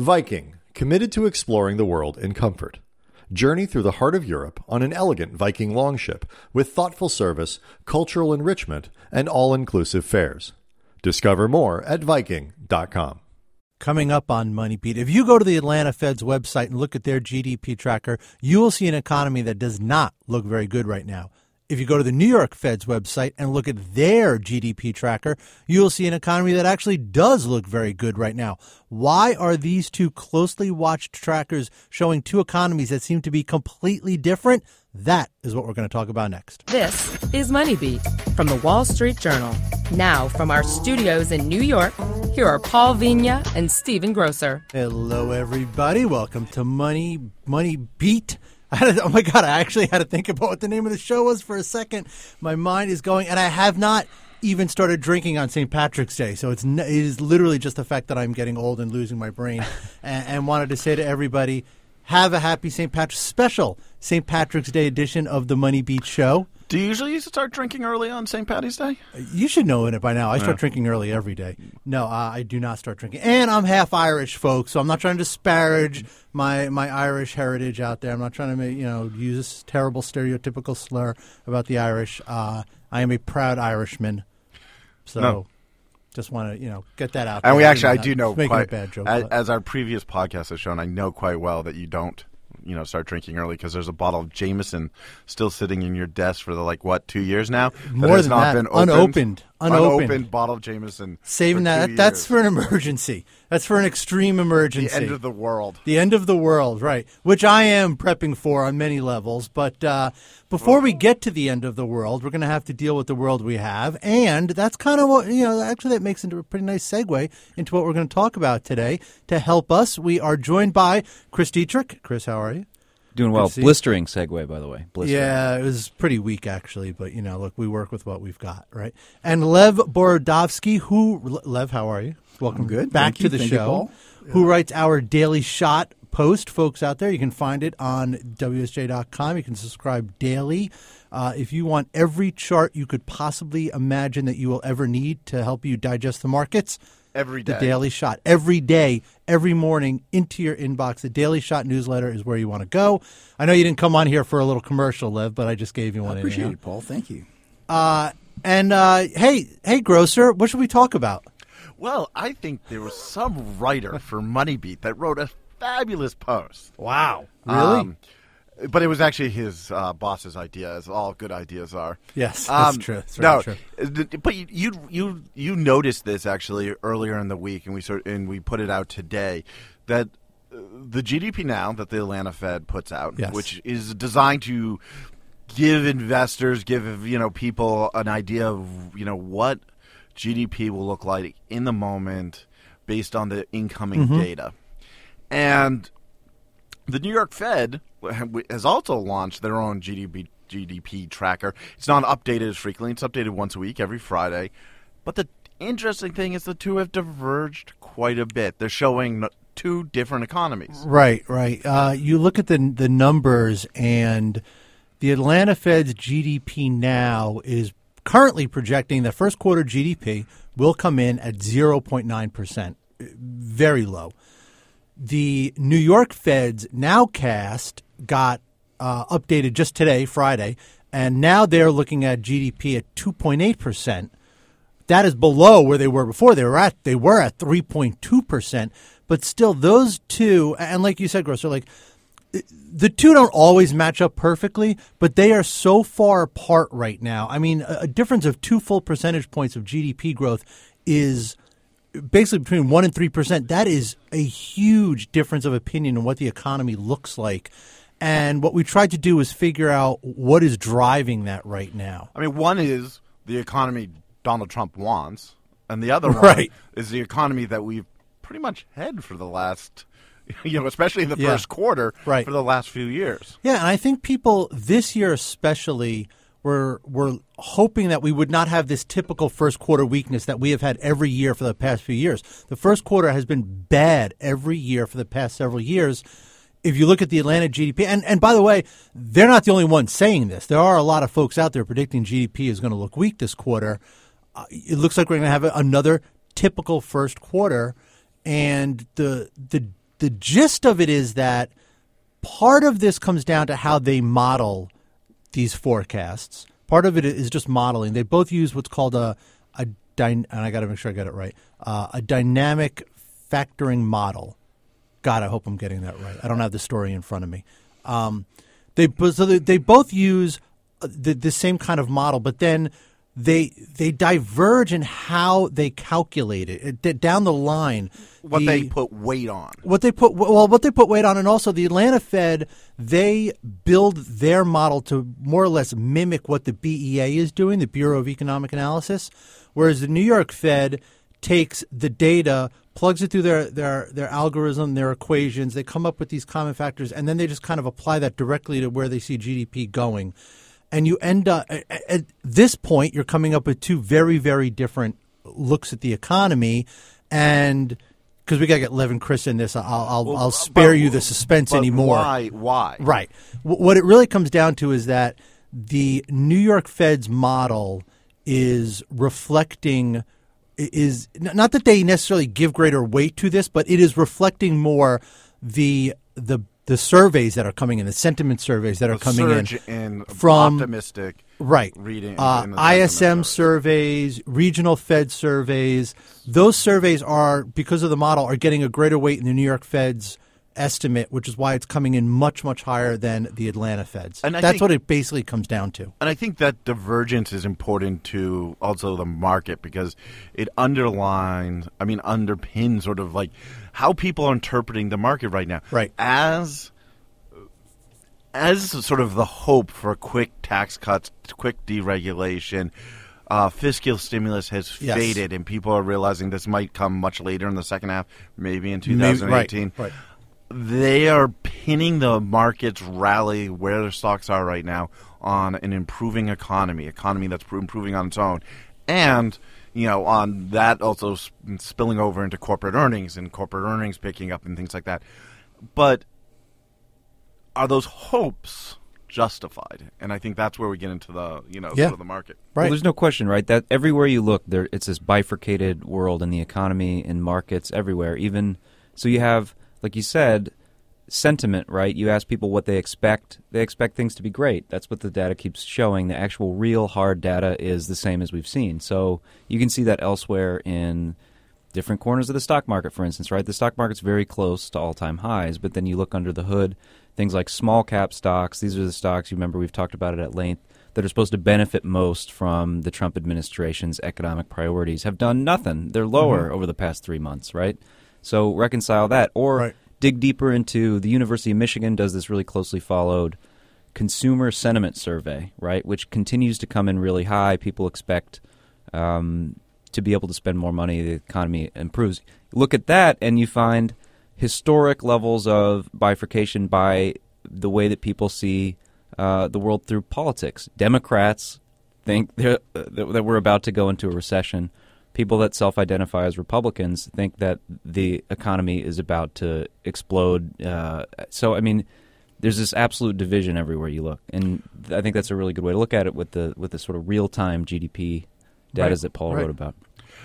Viking, committed to exploring the world in comfort. Journey through the heart of Europe on an elegant Viking longship with thoughtful service, cultural enrichment, and all inclusive fares. Discover more at Viking.com. Coming up on Money Beat, if you go to the Atlanta Fed's website and look at their GDP tracker, you will see an economy that does not look very good right now. If you go to the New York Fed's website and look at their GDP tracker, you will see an economy that actually does look very good right now. Why are these two closely watched trackers showing two economies that seem to be completely different? That is what we're going to talk about next. This is Money Beat from the Wall Street Journal. Now, from our studios in New York, here are Paul Vigna and Stephen Grocer. Hello, everybody. Welcome to Money Money Beat. I had to, oh my god! I actually had to think about what the name of the show was for a second. My mind is going, and I have not even started drinking on St. Patrick's Day. So it's it is literally just the fact that I'm getting old and losing my brain, and, and wanted to say to everybody, have a happy St. Patrick's special St. Patrick's Day edition of the Money Beat Show. Do you usually start drinking early on St. Patty's Day? You should know it by now. I start drinking early every day. No, uh, I do not start drinking. And I'm half Irish, folks, so I'm not trying to disparage my, my Irish heritage out there. I'm not trying to make, you know use this terrible stereotypical slur about the Irish. Uh, I am a proud Irishman. So No. just want to, you know, get that out there. And we actually, I do know quite, a bad joke. as, as our previous podcast has shown, I know quite well that you don't, you know, start drinking early because there's a bottle of Jameson still sitting in your desk for the like what two years now. that More has than not that. been opened. Unopened. Unopened. Unopened bottle of Jameson. Saving that. That's years. for an emergency. That's for an extreme emergency. the end of the world. The end of the world, right? Which I am prepping for on many levels. But uh, before we get to the end of the world, we're going to have to deal with the world we have, and that's kind of what you know. Actually, that makes into a pretty nice segue into what we're going to talk about today. To help us, we are joined by Chris Dieterich. Chris, how are you? Doing well. to see you. Blistering segue, by the way. Blistering. Yeah, it was pretty weak actually, but you know, look, we work with what we've got, right? And Lev Borodovsky, who Lev, how are you? Welcome good. back Thank to you. the Thank show. Paul. Who writes our daily shot post, folks out there? You can find it on WSJ.com. You can subscribe daily. Uh, if you want every chart you could possibly imagine that you will ever need to help you digest the markets, Every the. Daily Shot every day, every morning into your inbox. The Daily Shot newsletter is where you want to go. I know you didn't come on here for a little commercial, Lev, but I just gave you one. I appreciate anyhow. it, Paul. Thank you. Uh, and uh, hey, hey, grocer, what should we talk about? Well, I think there was some writer for Moneybeat that wrote a fabulous post. Wow, really? Um, but it was actually his uh, boss's idea, as all good ideas are. yes, that's Um, true. That's no, true. uh, but you, you you you noticed this actually earlier in the week, and we sort and we put it out today that uh, the GDP now that the Atlanta Fed puts out, Yes. which is designed to give investors, give you know people an idea of you know what GDP will look like in the moment based on the incoming Mm-hmm. data, and the New York Fed has also launched their own GDP GDP tracker. It's not updated as frequently; it's updated once a week, every Friday. But the interesting thing is the two have diverged quite a bit. They're showing two different economies. Right, right. Uh, you look at the the numbers, and the Atlanta Fed's GDP now is currently projecting the first quarter GDP will come in at zero point nine percent, very low. The New York Fed's nowcast got uh, updated just today, Friday, and now they're looking at GDP at two point eight percent that is below where they were before. They were at they were at three point two percent, but still those two, and like you said, Grocer, like the two don't always match up perfectly, but they are so far apart right now. I mean, a difference of two full percentage points of GDP growth is basically between one and three percent. That is a huge difference of opinion on what the economy looks like. And what we tried to do is figure out what is driving that right now. I mean, one is the economy Donald Trump wants, and the other one Right. is the economy that we've pretty much had for the last, you know, especially in the Yeah. first quarter, Right. for the last few years. Yeah, and I think people this year especially were were hoping that we would not have this typical first quarter weakness that we have had every year for the past few years. The first quarter has been bad every year for the past several years. If you look at the Atlanta GDP, and, and by the way, they're not the only ones saying this. There are a lot of folks out there predicting GDP is going to look weak this quarter. Uh, it looks like we're going to have another typical first quarter, and the the the gist of it is that part of this comes down to how they model these forecasts. Part of it is just modeling. They both use what's called a a dy- and I got to make sure I get it right. Uh, a dynamic factoring model. God, I hope I'm getting that right. I don't have the story in front of me. Um, they so they, they both use uh, the, the same kind of model, but then they they diverge in how they calculate it It- down the line. What the- they put weight on. what they put well what they put weight on and also the Atlanta Fed they build their model to more or less mimic what the BEA is doing the Bureau of Economic Analysis whereas the New York Fed takes the data plugs it through their their their algorithm their equations they come up with these common factors and then they just kind of apply that directly to where they see GDP going and you end up at, this point you're coming up with two very very different looks at the economy and because we got to get Lev and Chris in this, I'll I'll, I'll spare But- you the suspense anymore. Why? Why? Right. W- what it really comes down to is that the New York Fed's model is reflecting is not that they necessarily give greater weight to this, but it is reflecting more the the the surveys that are coming in, the sentiment surveys that are coming in in from- optimistic. Right. reading Uh, in the sentiment ISM surveys. surveys, regional Fed surveys, those surveys are, because of the model, are getting a greater weight in the New York Fed's estimate, which is why it's coming in much, much higher than the Atlanta Fed's. And I That's think- what it basically comes down to. And I think that divergence is important to also the market because it underlines, I mean, underpins sort of like how people are interpreting the market right now. Right. As as sort of the hope for quick tax cuts, quick deregulation, uh, fiscal stimulus has Yes. faded, and people are realizing this might come much later in the second half, maybe in Maybe- 2018 right, right. they are pinning the market's rally where their stocks are right now on an improving economy, economy that's pr- improving on its own, and you know on that also s- spilling over into corporate earnings and corporate earnings picking up and things like that. But are those hopes justified? And I think that's where we get into the you know Yeah. sort of the market. Well, Right. there's no question, right? That everywhere you look, there it's this bifurcated world in the economy, in markets, everywhere. Even so, you have, like you said, sentiment, right? You ask people what they expect; they expect things to be great. That's what the data keeps showing. The actual, real, hard data is the same as we've seen. So you can see that elsewhere in different corners of the stock market, for instance, right? The stock market's very close to all time highs, but then you look under the hood, things like small cap stocks, these are the stocks, you remember we've talked about it at length, that are supposed to benefit most from the Trump administration's economic priorities, have done nothing. They're lower mm-hmm. over the past three months, right? So reconcile that. Or Right. Dig deeper into the University of Michigan does this really closely followed consumer sentiment survey, right, which continues to come in really high. People expect um, to be able to spend more money. The economy improves. Look at that, and you find historic levels of bifurcation by the way that people see uh, the world through politics. Democrats think that that we're about to go into a recession. People that self-identify as Republicans think that the economy is about to explode. Uh, so, I mean, there's this absolute division everywhere you look, and I think that's a really good way to look at it with the with the sort of real-time GDP data Right, that Paul right. wrote about.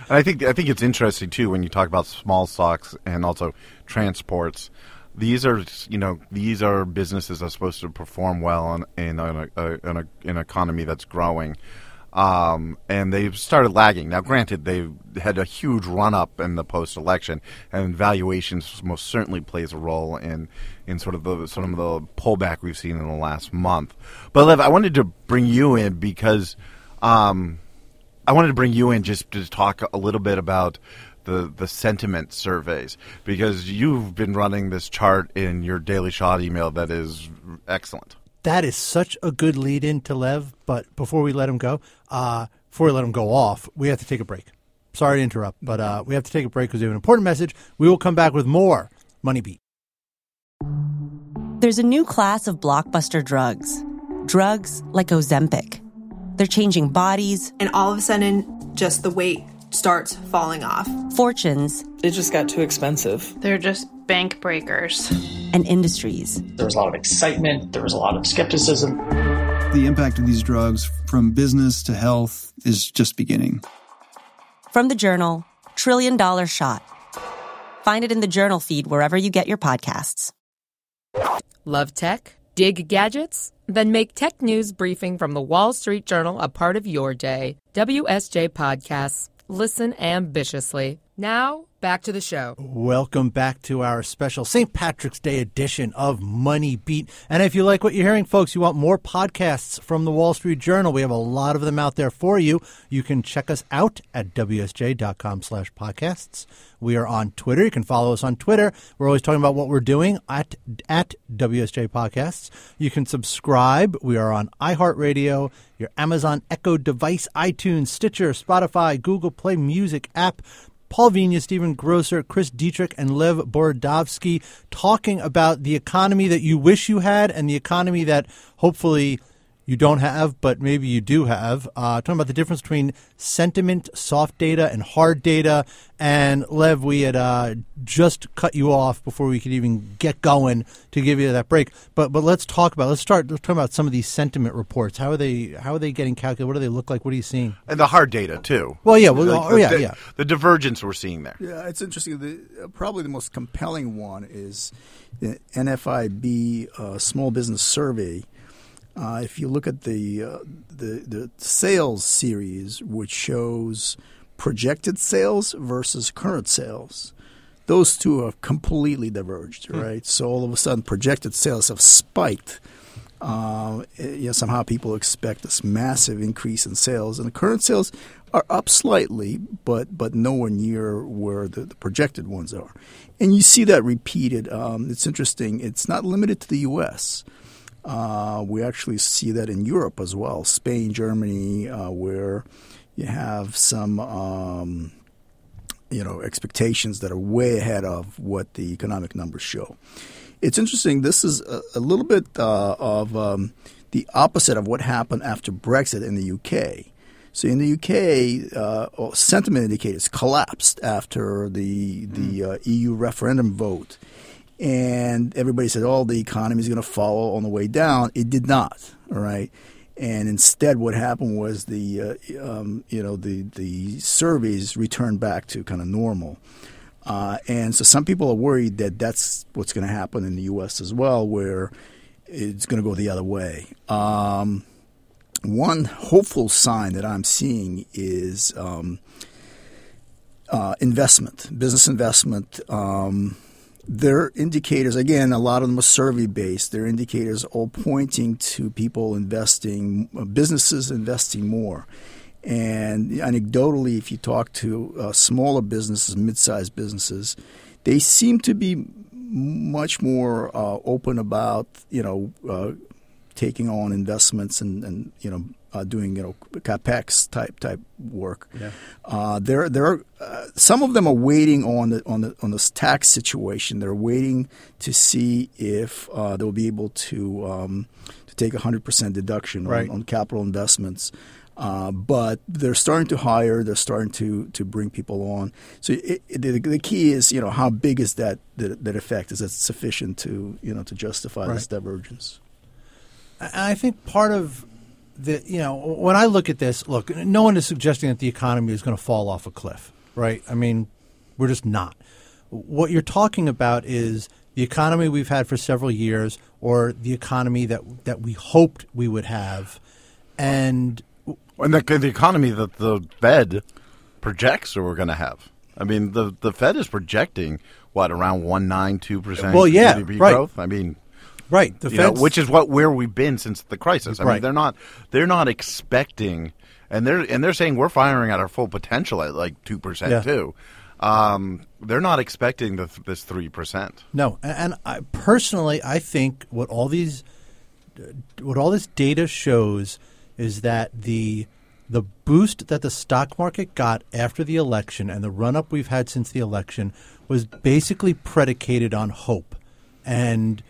And I think I think it's interesting too when you talk about small stocks and also transports. These are you know these are businesses that are supposed to perform well in in a, a, in, a, an economy that's growing, um, and they've started lagging. Now, granted, they had a huge run up in the post election, and valuations most certainly plays a role in in sort of the sort of the pullback we've seen in the last month. But Lev, I wanted to bring you in because. Um, I wanted to bring you in just to talk a little bit about the the sentiment surveys because you've been running this chart in your daily shot email that is excellent. That is such a good lead in to Lev. But before we let him go, uh, before we let him go off, we have to take a break. Sorry to interrupt, but uh, we have to take a break because we have an important message. We will come back with more Money Beat. There's a new class of blockbuster drugs. Drugs like Ozempic. They're changing bodies, and all of a sudden, just the weight starts falling off. fortunes, It just got too expensive. They're just bank breakers. and industries. There was a lot of excitement, there was a lot of skepticism. The impact of these drugs from business to health is just beginning. From the journal, Trillion Dollar Shot. Find it in the journal feed wherever you get your podcasts. Love tech? Dig gadgets? Then make Tech News Briefing from the Wall Street Journal a part of your day. WSJ Podcasts. Listen ambitiously. Now, back to the show. Welcome back to our special St. Patrick's Day edition of Money Beat. And if you like what you're hearing, folks, you want more podcasts from the Wall Street Journal, we have a lot of them out there for you. You can check us out at wsj.com slash podcasts. We are on Twitter. You can follow us on Twitter. We're always talking about what we're doing at, at WSJ Podcasts. You can subscribe. We are on iHeartRadio, your Amazon Echo device, iTunes, Stitcher, Spotify, Google Play Music app. Paul Vigna, Stephen Grocer, Chris Dieterich, and Lev Borodovsky talking about the economy that you wish you had and the economy that hopefully you don't have, but maybe you do have. Uh, talking about the difference between sentiment, soft data, and hard data. And Lev, we had uh, just cut you off before we could even get going to give you that break. But but let's talk about let's start let's talk about some of these sentiment reports. How are they how are they getting calculated? What do they look like? What are you seeing? And the hard data too. Well, yeah, well, Like oh, the, yeah, the- yeah. The divergence we're seeing there. Yeah, it's interesting. The, uh, probably the most compelling one is the NFIB uh, Small Business Survey. Uh, if you look at the, uh, the the sales series, which shows projected sales versus current sales, those two have completely diverged, Hmm. right? So all of a sudden, projected sales have spiked. Uh, you know, somehow people expect this massive increase in sales, and the current sales are up slightly, but but nowhere near where the, the projected ones are. And you see that repeated. Um, it's interesting. It's not limited to the U.S. Uh, we actually see that in Europe as well, Spain, Germany, uh, where you have some um, you know expectations that are way ahead of what the economic numbers show. It's interesting. This is a, a little bit uh, of um, the opposite of what happened after Brexit in the UK. So in the UK, uh, sentiment indicators collapsed after the the uh, EU referendum vote, and everybody said, "Oh, the economy is going to follow on the way down." It did not. All right. And instead, what happened was the uh, um, you know the the surveys returned back to kind of normal. Uh, and so some people are worried that that's what's going to happen in the U.S. as well, where it's going to go the other way. Um, one hopeful sign that I'm seeing is um, uh, investment, business investment. Um, their indicators, again, a lot of them are survey based. Their indicators all pointing to people investing, uh, businesses investing more. And anecdotally, if you talk to uh, smaller businesses, mid-sized businesses, they seem to be much more uh, open about you know uh, taking on investments and, and you know uh, doing you know capex type type work. Yeah. Uh, there there are uh, some of them are waiting on the on the on this tax situation. They're waiting to see if uh, they'll be able to um, to take a hundred percent deduction Right. on, on capital investments. Uh, but they're starting to hire. They're starting to, to bring people on. So it, it, the, the key is, you know, how big is that that, that effect? Is that sufficient to you know to justify this divergence? I think part of the, you know, when I look at this, look, no one is suggesting that the economy is going to fall off a cliff, right? I mean, we're just not. What you're talking about is the economy we've had for several years, or the economy that that we hoped we would have, and And the, the economy that the Fed projects that we're going to have. I mean, the the Fed is projecting what around one nine two percent. Well, yeah, GDP right. growth. I mean, right, the you know, which is what where we've been since the crisis. I mean, they're not they're not expecting, and they're and they're saying we're firing at our full potential at like two percent Yeah. too. Um, they're not expecting the, this three percent. No, and and I personally, I think what all these, what all this data shows is that the the boost that the stock market got after the election and the run up we've had since the election was basically predicated on hope, and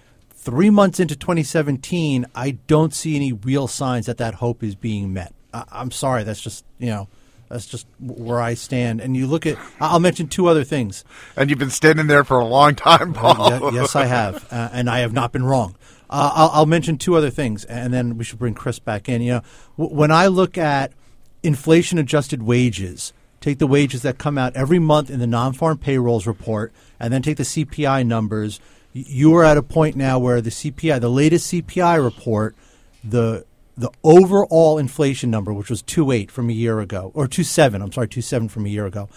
three months into 2017, I don't see any real signs that that hope is being met. I, I'm sorry, that's just you know. That's just where I stand. And you look at, I'll mention two other things. And you've been standing there for a long time, Paul. Uh, ye- yes, I have, uh, and I have not been wrong. Uh, I'll, I'll mention two other things, and then we should bring Chris back in. You know, w- when I look at inflation-adjusted wages, take the wages that come out every month in the non-farm payrolls report. and then take the CPI numbers, you are at a point now where the CPI, the latest CPI report, the the overall inflation number, which was two eight from a year ago, or two seven, I'm sorry, two seven from a year ago,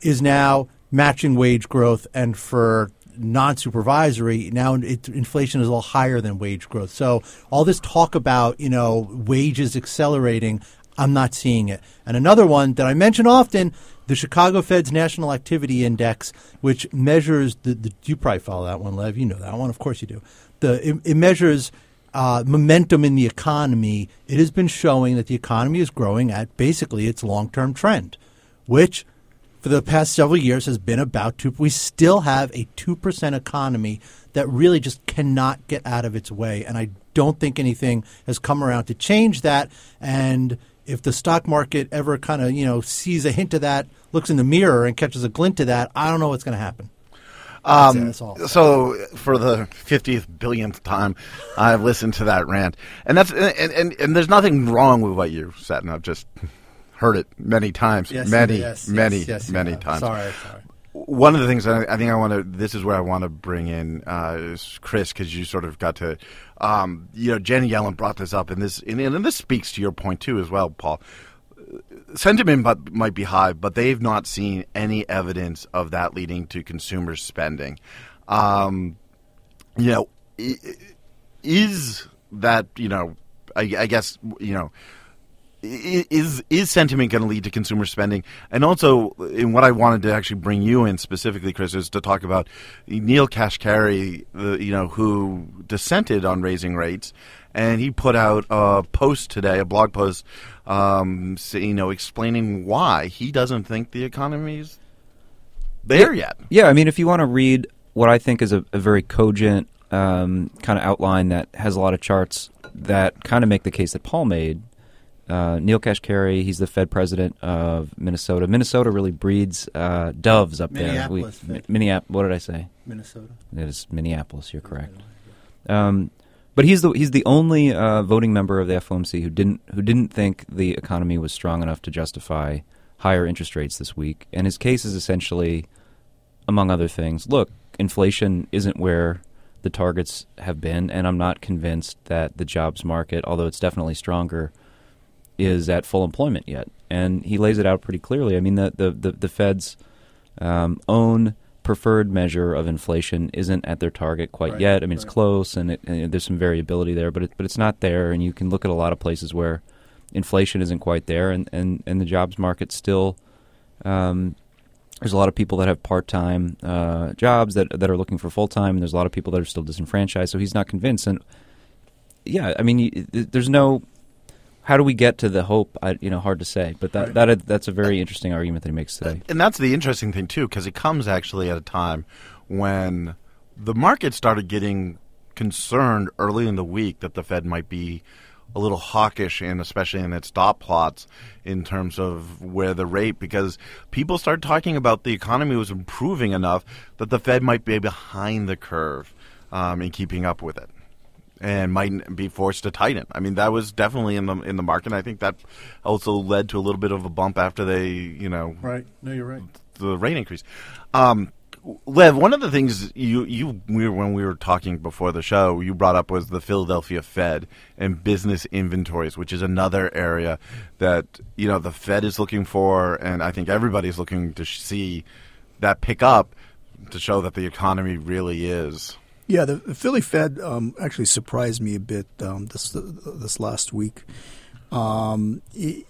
is now matching wage growth, and for non-supervisory now it, inflation is a little higher than wage growth. So all this talk about you know wages accelerating, I'm not seeing it. And another one that I mention often, the Chicago Fed's National Activity Index, which measures the, the you probably follow that one, Lev. You know that one, of course you do. The it, it measures uh, momentum in the economy. It has been showing that the economy is growing at basically its long-term trend, which for the past several years has been about two. We still have a two percent economy that really just cannot get out of its way, and I don't think anything has come around to change that. And if the stock market ever kind of you know sees a hint of that, looks in the mirror and catches a glint of that, I don't know what's going to happen. Um, so for the fiftieth billionth time, I've listened to that rant, and that's and, and, and there's nothing wrong with what you said, and I've just heard it many times, Yes, many, yes, many, yes, many yeah. times. Sorry, sorry. One of the things I, I think I want to, this is where I want to bring in uh, Chris, because you sort of got to, um, you know, Janet Yellen brought this up, and this, and, and this speaks to your point too as well, Paul. Sentiment but, might be high, but they've not seen any evidence of that leading to consumer spending. Um, you know, is that you know, I, I guess you know, is is sentiment going to lead to consumer spending? And also, in what I wanted to actually bring you in specifically, Chris, is to talk about Neel Kashkari, the you know who dissented on raising rates, and he put out a post today, a blog post, um, you know, explaining why he doesn't think the economy's there yet. Yeah, I mean, if you want to read what I think is a, a very cogent um, kind of outline that has a lot of charts that kind of make the case that Paul made, uh, Neel Kashkari, he's the Fed president of Minnesota. Minnesota really breeds uh, doves up Minneapolis, there. Minneapolis. What did I say? Minnesota. It is Minneapolis. You're correct. Um, but he's the he's the only uh, voting member of the FOMC who didn't who didn't think the economy was strong enough to justify higher interest rates this week. And his case is essentially, among other things, look, inflation isn't where the targets have been, and I'm not convinced that the jobs market, although it's definitely stronger, is at full employment yet. And he lays it out pretty clearly. I mean, the the the, the Fed's um, own preferred measure of inflation isn't at their target quite Right, yet. I mean, it's close, and, it, and there's some variability there, but it, but it's not there. And you can look at a lot of places where inflation isn't quite there, and, and, and the jobs market still. Um, there's a lot of people that have part-time uh, jobs that that are looking for full-time, and there's a lot of people that are still disenfranchised. So he's not convinced. And yeah, I mean, you, there's no. How do we get to the hope? I, you know, hard to say. But that, that that's a very interesting argument that he makes today. And that's the interesting thing too, because it comes actually at a time when the market started getting concerned early in the week that the Fed might be a little hawkish, and especially in its dot plots in terms of where the rate, because people started talking about the economy was improving enough that the Fed might be behind the curve um, in keeping up with it and might be forced to tighten. I mean, that was definitely in the in the market. And I think that also led to a little bit of a bump after they, you know, Right. No, you're right. the rate increase. Um, Lev, one of the things you you we were, when we were talking before the show, you brought up was the Philadelphia Fed and business inventories, which is another area that you know the Fed is looking for, and I think everybody's looking to see that pick up to show that the economy really is. Yeah, the, the Philly Fed um, actually surprised me a bit um, this this last week. Um, i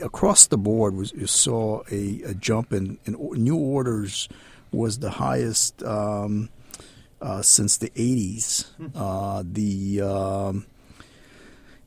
across the board, was you saw a, a jump in, in new orders was the highest um, uh, since the '80s. Uh, the um,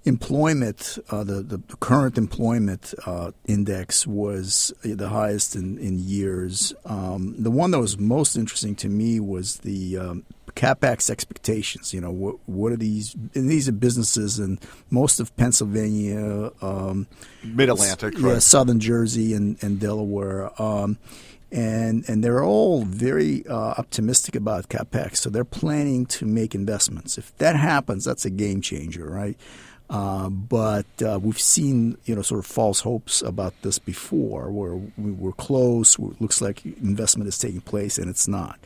employment, uh, the, the current employment uh, index was the highest in, in years. Um, the one that was most interesting to me was the um, capex expectations. You know, what what are these? And these are businesses in most of Pennsylvania, um, Mid-Atlantic, yeah, right. southern Jersey, and, and Delaware. Um, and and they're all very uh, optimistic about capex, so they're planning to make investments. If that happens, that's a game changer, right? Uh, but uh, we've seen, you know, sort of false hopes about this before, where we were close. It looks like investment is taking place, and it's not.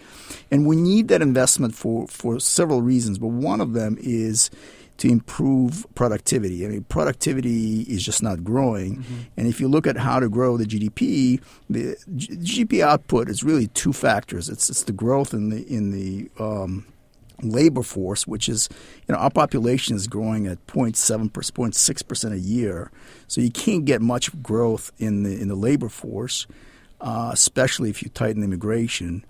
And we need that investment for for several reasons. But one of them is to improve productivity. I mean, productivity is just not growing. Mm-hmm. And if you look at how to grow the GDP, the G- GDP output is really two factors. It's it's the growth in the in the um, labor force, which is, you know, our population is growing at 0.7 0.6 percent a year, so you can't get much growth in the in the labor force, uh, especially if you tighten immigration.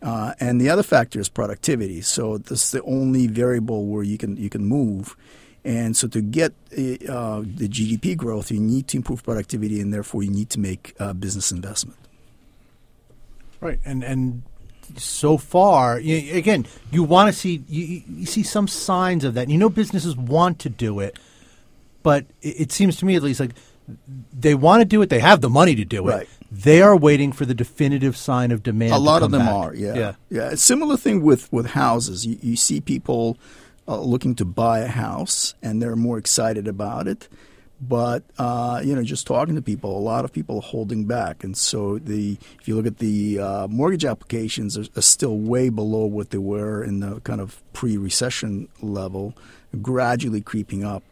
Uh, and the other factor is productivity. So this is the only variable where you can you can move. And so to get uh, the GDP growth, you need to improve productivity, and therefore you need to make uh, business investment. Right, and and so far, you, again, you want to see you, you, see some signs of that. You know, businesses want to do it, but it, it seems to me at least like they want to do it. They have the money to do it. Right. They are waiting for the definitive sign of demand. A lot of them back. are. Yeah. Yeah. Yeah. Similar thing with with houses. You, you see people uh, looking to buy a house, and they're more excited about it. But uh, you know, just talking to people, a lot of people are holding back, and so the if you look at the uh, mortgage applications, are, are, still way below what they were in the kind of pre-recession level, gradually creeping up.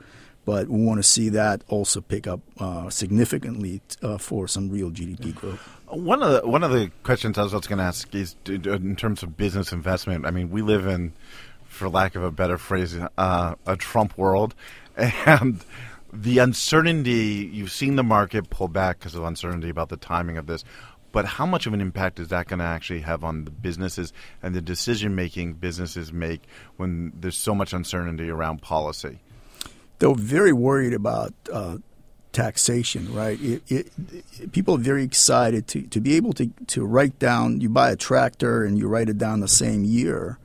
But we want to see that also pick up uh, significantly uh, for some real GDP growth. One of the one of the questions I was going to ask is in terms of business investment. I mean, we live in, for lack of a better phrase, uh, a Trump world, and the uncertainty you've seen the market pull back because of uncertainty about the timing of this but how much of an impact is that going to actually have on the businesses and the decision making businesses make when there's so much uncertainty around policy? They're very worried about uh, taxation right? It, it, people are very excited to, to be able to, to write down you buy a tractor and you write it down the same year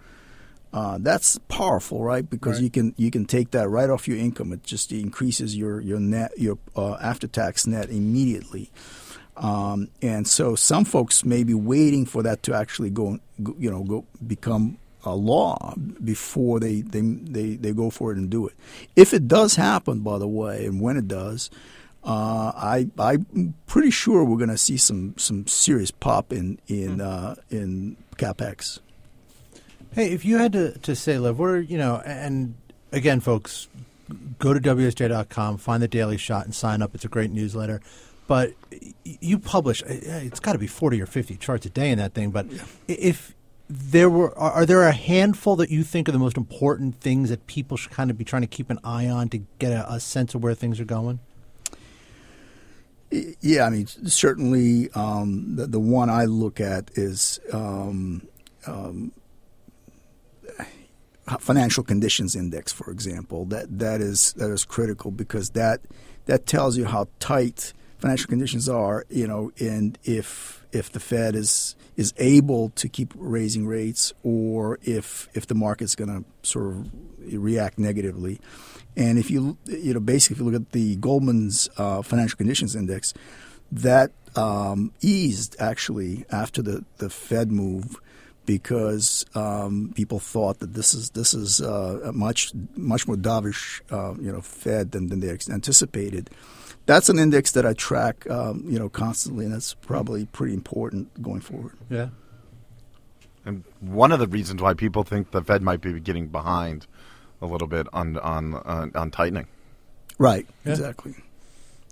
uh, that's powerful, right? Because right. you can you can take that right off your income. It just increases your your net your uh, after tax net immediately. Um, and so some folks may be waiting for that to actually go, you know, go become a law before they, they, they, they go for it and do it. If it does happen, by the way, and when it does, uh, I I'm pretty sure we're going to see some some serious pop in in hmm. uh, in capex. Hey, if you had to, to say, Lev, what are, you know, and again, folks, go to WSJ.com, find the Daily Shot, and sign up. It's a great newsletter. But you publish, it's got to be 40 or 50 charts a day in that thing. But if there were, are there a handful that you think are the most important things that people should kind of be trying to keep an eye on to get a, a sense of where things are going? Yeah, I mean, certainly um, the, the one I look at is um, um, financial conditions index, for example, that that is that is critical because that that tells you how tight financial conditions are. You know, and if if the Fed is is able to keep raising rates, or if if the market's going to sort of react negatively. And if you you know basically if you look at the Goldman's uh, financial conditions index, that um, eased actually after the the Fed move because um, people thought that this is this is uh, much much more dovish uh, you know Fed than, than they anticipated. That's an index that I track um, you know constantly, and that's probably pretty important going forward. Yeah. And one of the reasons why people think the Fed might be getting behind a little bit on on on, on tightening. Right. Yeah. Exactly.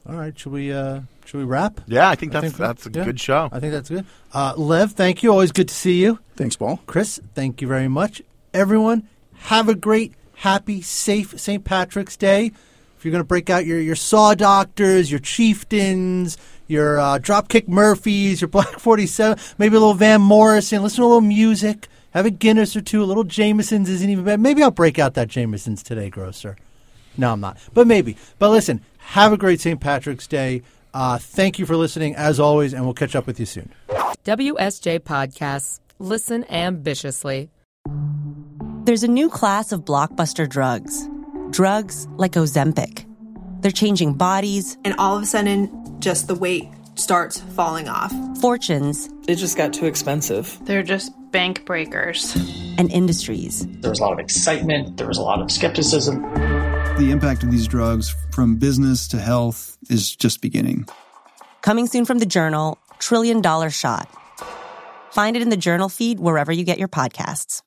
All right, should we uh, should we wrap? Yeah, I think that's I think that's a yeah, good show. I think that's good. Uh, Lev, thank you. Always good to see you. Thanks, Paul. Chris, thank you very much. Everyone, have a great, happy, safe St. Patrick's Day. If you're going to break out your your Saw Doctors, your Chieftains, your uh, Dropkick Murphys, your Black Forty Seven, maybe a little Van Morrison, listen to a little music, have a Guinness or two, a little Jameson's isn't even bad. Maybe I'll break out that Jameson's today, grocer. No, I'm not. But maybe. But listen, have a great St. Patrick's Day. Uh, thank you for listening, as always, and we'll catch up with you soon. WSJ Podcasts. Listen ambitiously. There's a new class of blockbuster drugs. Drugs like Ozempic. They're changing bodies. And all of a sudden, just the weight starts falling off. Fortunes. It just got too expensive. They're just bank breakers. And industries. There was a lot of excitement, there was a lot of skepticism. The impact of these drugs from business to health is just beginning. Coming soon from the Journal, Trillion Dollar Shot. Find it in the Journal feed wherever you get your podcasts.